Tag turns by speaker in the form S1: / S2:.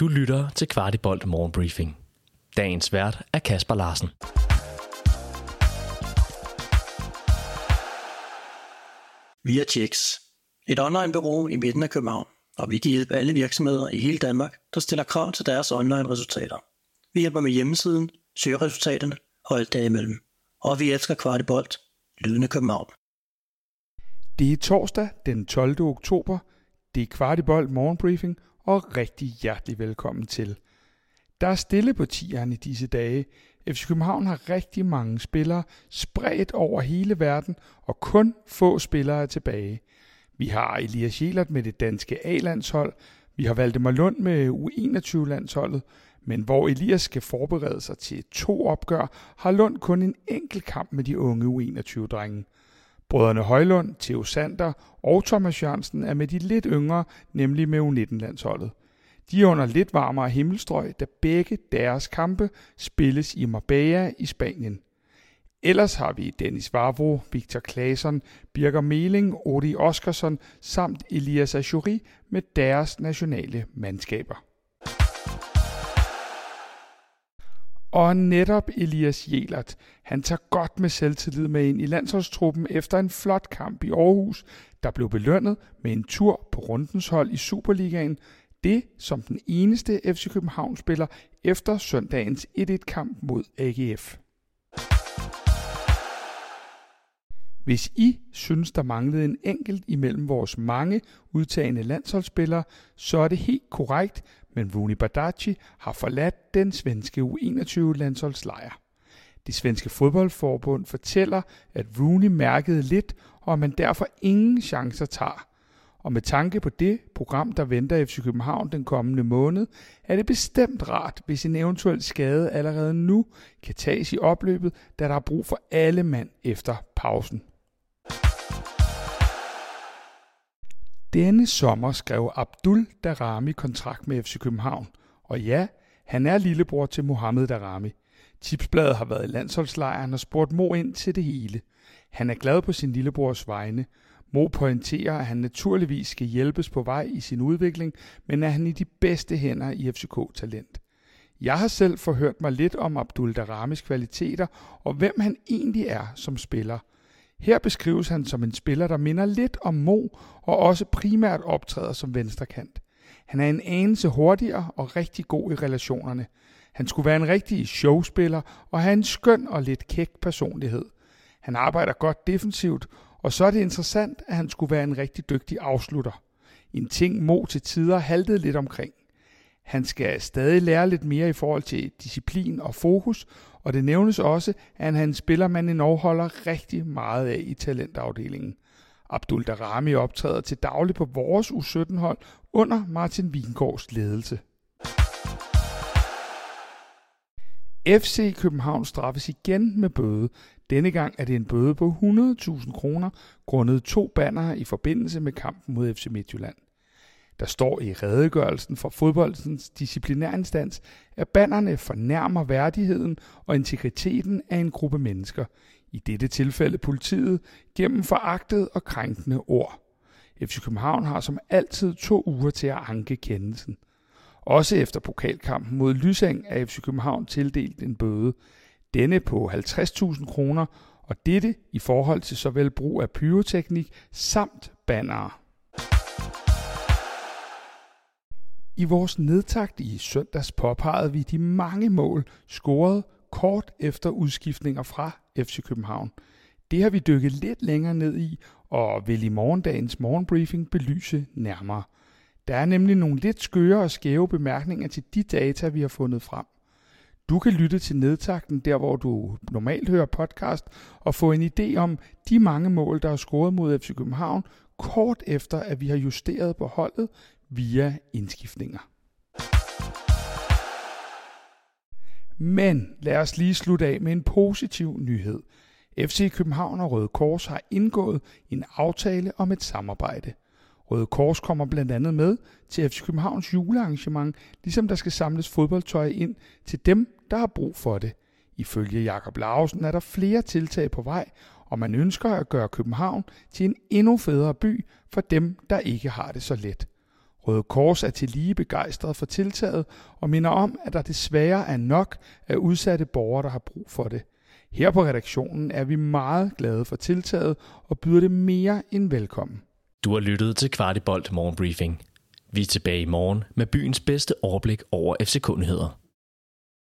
S1: Du lytter til Kvartibolt Morgenbriefing. Dagens vært er Kasper Larsen.
S2: Vi er Checks, et online-bureau i midten af København, og vi kan hjælpe alle virksomheder i hele Danmark, der stiller krav til deres online-resultater. Vi hjælper med hjemmesiden, søgeresultaterne og alt derimellem. Og vi elsker Kvartibolt, lydende København.
S3: Det er torsdag den 12. oktober. Det er Kvartibolt Morgenbriefing, og rigtig hjertelig velkommen til. Der er stille på tierne i disse dage. FC København har rigtig mange spillere spredt over hele verden, og kun få spillere er tilbage. Vi har Elias Jelert med det danske A-landshold, vi har Valdemar Lund med U21-landsholdet, men hvor Elias skal forberede sig til to opgør, har Lund kun en enkelt kamp med de unge U21-drenge. Brødrene Højlund, Theo Sander og Thomas Jørgensen er med de lidt yngre, nemlig med U19-landsholdet. De er under lidt varmere himmelstrøg, da begge deres kampe spilles i Marbella i Spanien. Ellers har vi Dennis Vavro, Victor Claesson, Birger Meling, Odi Oskarsson samt Elias Ajuri med deres nationale mandskaber. Og netop Elias Jelert, han tager godt med selvtillid med ind i landsholdstruppen efter en flot kamp i Aarhus, der blev belønnet med en tur på rundens hold i Superligaen. Det som den eneste FC København-spiller efter søndagens 1-1-kamp mod AGF. Hvis I synes, der manglede en enkelt imellem vores mange udtagende landsholdsspillere, så er det helt korrekt, men Rooney Badaci har forladt den svenske U21-landsholdslejr. Det svenske fodboldforbund fortæller, at Rooney mærkede lidt, og at man derfor ingen chancer tager. Og med tanke på det program, der venter FC København den kommende måned, er det bestemt rart, hvis en eventuel skade allerede nu kan tages i opløbet, da der er brug for alle mand efter pausen. Denne sommer skrev Abdul Darami kontrakt med FC København. Og ja, han er lillebror til Mohamed Darami. Tipsbladet har været i landsholdslejren og spurgt Mo ind til det hele. Han er glad på sin lillebrors vegne. Mo pointerer, at han naturligvis skal hjælpes på vej i sin udvikling, men er han i de bedste hænder i FCK-talent. Jeg har selv forhørt mig lidt om Abdul Daramis kvaliteter og hvem han egentlig er som spiller – her beskrives han som en spiller, der minder lidt om Mo, og også primært optræder som venstrekant. Han er en anelse hurtigere og rigtig god i relationerne. Han skulle være en rigtig showspiller og have en skøn og lidt kæk personlighed. Han arbejder godt defensivt, og så er det interessant, at han skulle være en rigtig dygtig afslutter. En ting Mo til tider haltede lidt omkring. Han skal stadig lære lidt mere i forhold til disciplin og fokus, og det nævnes også, at han er en spiller, man endnu holder rigtig meget af i talentafdelingen. Abdul Darami optræder til daglig på vores U17-hold under Martin Vingårds ledelse. FC København straffes igen med bøde. Denne gang er det en bøde på 100.000 kroner, grundet to bannere i forbindelse med kampen mod FC Midtjylland. Der står i redegørelsen for fodboldens disciplinærinstans, at banderne fornærmer værdigheden og integriteten af en gruppe mennesker, i dette tilfælde politiet, gennem foragtet og krænkende ord. FC København har som altid to uger til at anke kendelsen. Også efter pokalkampen mod Lysang er FC København tildelt en bøde. Denne på 50.000 kroner, og dette i forhold til såvel brug af pyroteknik samt bannere. I vores nedtakt i søndags påpegede vi de mange mål scoret kort efter udskiftninger fra FC København. Det har vi dykket lidt længere ned i, og vil i morgendagens morgenbriefing belyse nærmere. Der er nemlig nogle lidt skøre og skæve bemærkninger til de data, vi har fundet frem. Du kan lytte til nedtakten der, hvor du normalt hører podcast, og få en idé om de mange mål, der er scoret mod FC København, kort efter at vi har justeret på holdet via indskiftninger. Men lad os lige slutte af med en positiv nyhed. FC København og Røde Kors har indgået en aftale om et samarbejde. Røde Kors kommer blandt andet med til FC Københavns julearrangement, ligesom der skal samles fodboldtøj ind til dem, der har brug for det. Ifølge Jakob Larsen er der flere tiltag på vej, og man ønsker at gøre København til en endnu federe by for dem, der ikke har det så let. Røde Kors er til lige begejstret for tiltaget og minder om, at der desværre er nok af udsatte borgere, der har brug for det. Her på redaktionen er vi meget glade for tiltaget og byder det mere end velkommen.
S1: Du har lyttet til Kvartibolt Morgenbriefing. Vi er tilbage i morgen med byens bedste overblik over FC-kundigheder.